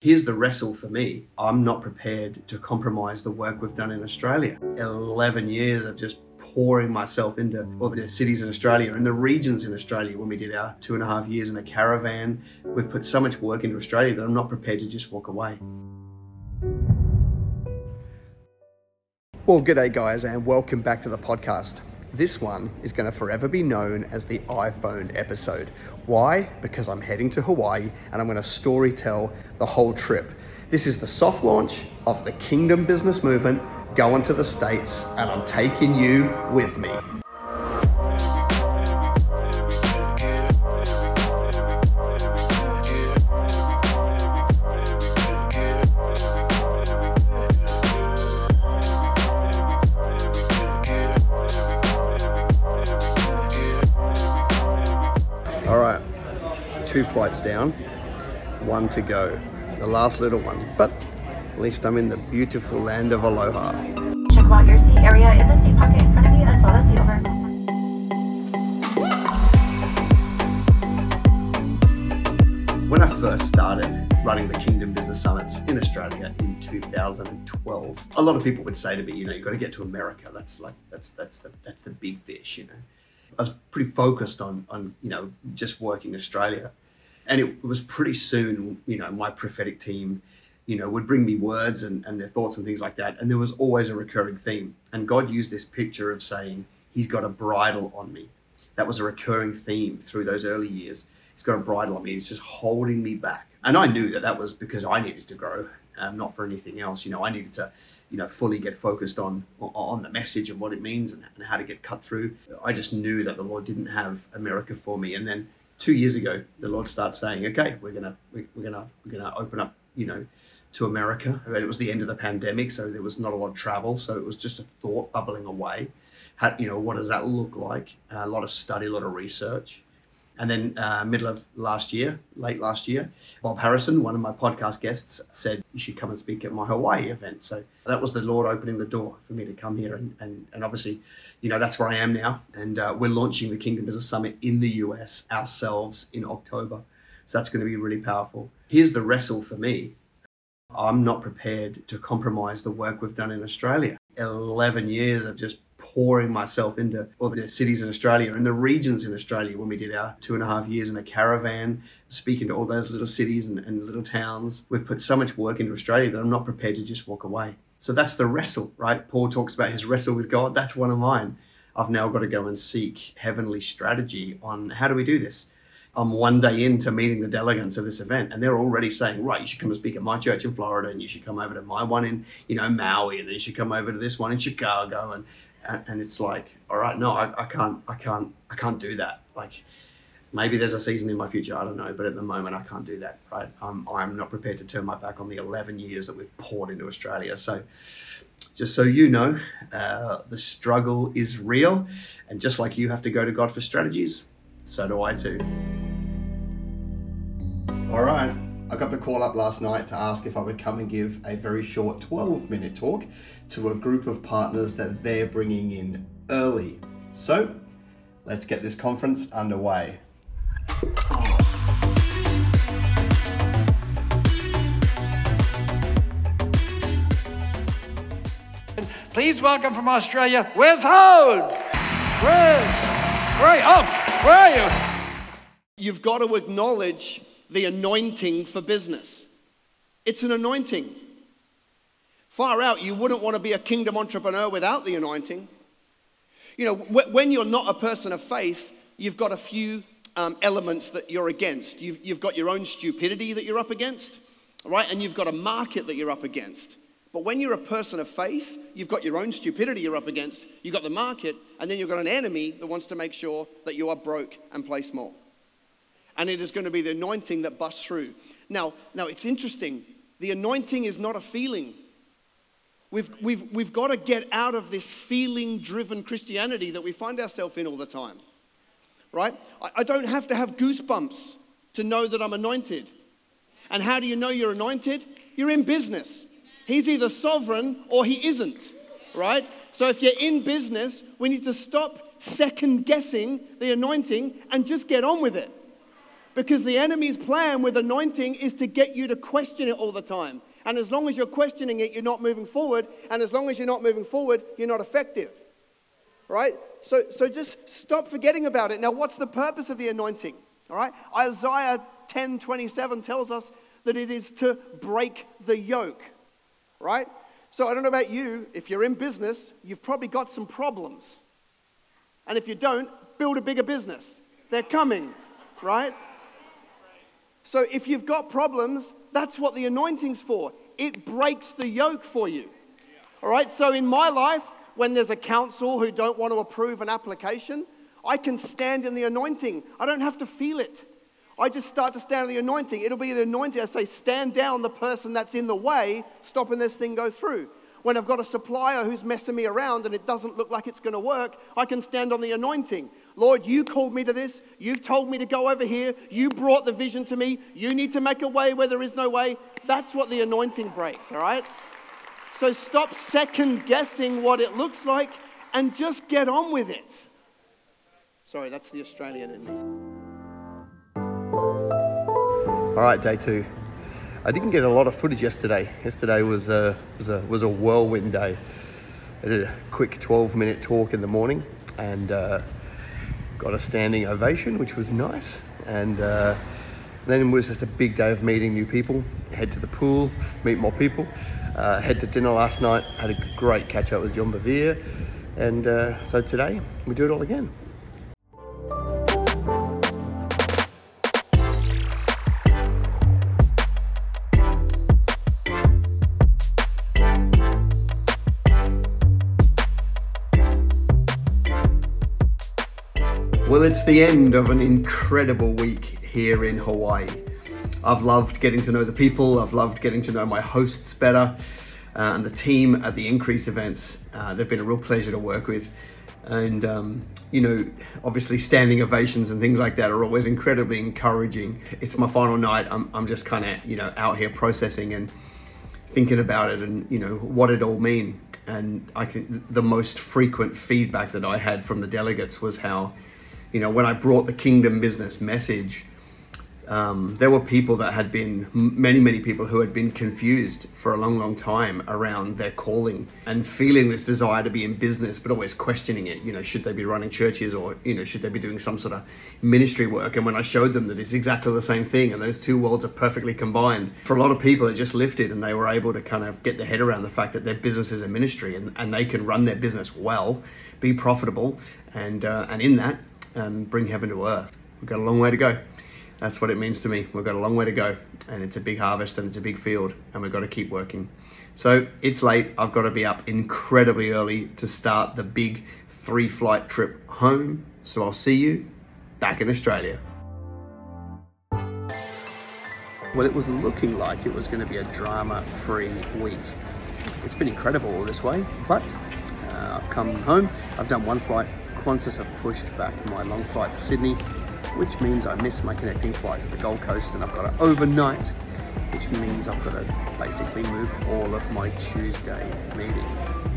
Here's the wrestle for me. I'm not prepared to compromise the work we've done in Australia. 11 years of just pouring myself into all the cities in Australia and the regions in Australia when we did our two and a half years in a caravan. We've put so much work into Australia that I'm not prepared to just walk away. Well, good day, guys, and welcome back to the podcast. This one is going to forever be known as the iPhone episode. Why? Because I'm heading to Hawaii and I'm going to story tell the whole trip. This is the soft launch of the Kingdom Business Movement going to the States, and I'm taking you with me. Two flights down, one to go. The last little one, but at least I'm in the beautiful land of Aloha. Check out your seat area in the seat pocket in front of you as well as the over. When I first started running the Kingdom Business Summits in Australia in 2012, a lot of people would say to me, you know, you've got to get to America. That's like that's that's the that's the big fish, you know. I was pretty focused on on you know just working Australia, and it was pretty soon. You know, my prophetic team, you know, would bring me words and, and their thoughts and things like that, and there was always a recurring theme. And God used this picture of saying He's got a bridle on me. That was a recurring theme through those early years. He's got a bridle on me. He's just holding me back, and I knew that that was because I needed to grow, um, not for anything else. You know, I needed to you know fully get focused on on the message and what it means and, and how to get cut through i just knew that the lord didn't have america for me and then two years ago the lord starts saying okay we're gonna we're gonna we're gonna open up you know to america. And it was the end of the pandemic so there was not a lot of travel so it was just a thought bubbling away. How, you know what does that look like? A lot of study a lot of research and then, uh, middle of last year, late last year, Bob Harrison, one of my podcast guests, said you should come and speak at my Hawaii event. So that was the Lord opening the door for me to come here. And, and, and obviously, you know, that's where I am now. And uh, we're launching the Kingdom Business Summit in the US ourselves in October. So that's going to be really powerful. Here's the wrestle for me I'm not prepared to compromise the work we've done in Australia. 11 years of just pouring myself into all the cities in Australia and the regions in Australia when we did our two and a half years in a caravan, speaking to all those little cities and, and little towns. We've put so much work into Australia that I'm not prepared to just walk away. So that's the wrestle, right? Paul talks about his wrestle with God. That's one of mine. I've now got to go and seek heavenly strategy on how do we do this? I'm one day into meeting the delegates of this event, and they're already saying, right, you should come and speak at my church in Florida, and you should come over to my one in, you know, Maui, and then you should come over to this one in Chicago, and and it's like, all right, no, I, I can't, I can't, I can't do that. Like, maybe there's a season in my future, I don't know, but at the moment, I can't do that. Right? Um, I'm not prepared to turn my back on the 11 years that we've poured into Australia. So, just so you know, uh, the struggle is real, and just like you have to go to God for strategies, so do I too. All right. I got the call up last night to ask if I would come and give a very short 12 minute talk to a group of partners that they're bringing in early. So let's get this conference underway. Please welcome from Australia, Wes Howard. Wes, where are you? Oh, where are you? You've got to acknowledge the anointing for business. It's an anointing. Far out, you wouldn't want to be a kingdom entrepreneur without the anointing. You know, wh- when you're not a person of faith, you've got a few um, elements that you're against. You've, you've got your own stupidity that you're up against, right? And you've got a market that you're up against. But when you're a person of faith, you've got your own stupidity you're up against, you've got the market, and then you've got an enemy that wants to make sure that you are broke and play small and it is going to be the anointing that busts through. Now, now it's interesting. The anointing is not a feeling. We've, we've, we've got to get out of this feeling driven Christianity that we find ourselves in all the time. Right? I, I don't have to have goosebumps to know that I'm anointed. And how do you know you're anointed? You're in business. He's either sovereign or he isn't. Right? So if you're in business, we need to stop second guessing the anointing and just get on with it Because the enemy's plan with anointing is to get you to question it all the time. And as long as you're questioning it, you're not moving forward. And as long as you're not moving forward, you're not effective. Right? So, so just stop forgetting about it. Now, what's the purpose of the anointing? All right? Isaiah 10 27 tells us that it is to break the yoke. Right? So I don't know about you, if you're in business, you've probably got some problems. And if you don't, build a bigger business. They're coming, right? So if you've got problems, that's what the anointing's for. It breaks the yoke for you. All right? So in my life, when there's a council who don't want to approve an application, I can stand in the anointing. I don't have to feel it. I just start to stand in the anointing. It'll be the anointing. I say, stand down the person that's in the way, stopping this thing go through. When I've got a supplier who's messing me around and it doesn't look like it's going to work, I can stand on the anointing. Lord, you called me to this. You've told me to go over here. You brought the vision to me. You need to make a way where there is no way. That's what the anointing breaks, all right? So stop second guessing what it looks like and just get on with it. Sorry, that's the Australian in me. All right, day two. I didn't get a lot of footage yesterday. Yesterday was a, was a, was a whirlwind day. I did a quick 12 minute talk in the morning and uh, got a standing ovation, which was nice. And uh, then it was just a big day of meeting new people. Head to the pool, meet more people. Uh, head to dinner last night. Had a great catch up with John Bevere. And uh, so today we do it all again. Well, it's the end of an incredible week here in Hawaii. I've loved getting to know the people, I've loved getting to know my hosts better, uh, and the team at the Increase events. Uh, they've been a real pleasure to work with. And, um, you know, obviously standing ovations and things like that are always incredibly encouraging. It's my final night. I'm, I'm just kind of, you know, out here processing and thinking about it and, you know, what it all mean. And I think the most frequent feedback that I had from the delegates was how, you know, when I brought the kingdom business message, um, there were people that had been, many, many people who had been confused for a long, long time around their calling and feeling this desire to be in business, but always questioning it. You know, should they be running churches or, you know, should they be doing some sort of ministry work? And when I showed them that it's exactly the same thing and those two worlds are perfectly combined, for a lot of people, it just lifted and they were able to kind of get their head around the fact that their business is a ministry and, and they can run their business well, be profitable, and, uh, and in that, um, bring heaven to earth. We've got a long way to go. That's what it means to me. We've got a long way to go, and it's a big harvest and it's a big field, and we've got to keep working. So it's late. I've got to be up incredibly early to start the big three flight trip home. So I'll see you back in Australia. Well, it was looking like it was going to be a drama free week. It's been incredible all this way, but I've come home. I've done one flight. Qantas have pushed back my long flight to Sydney which means I miss my connecting flight to the Gold Coast and I've got to overnight, which means I've got to basically move all of my Tuesday meetings.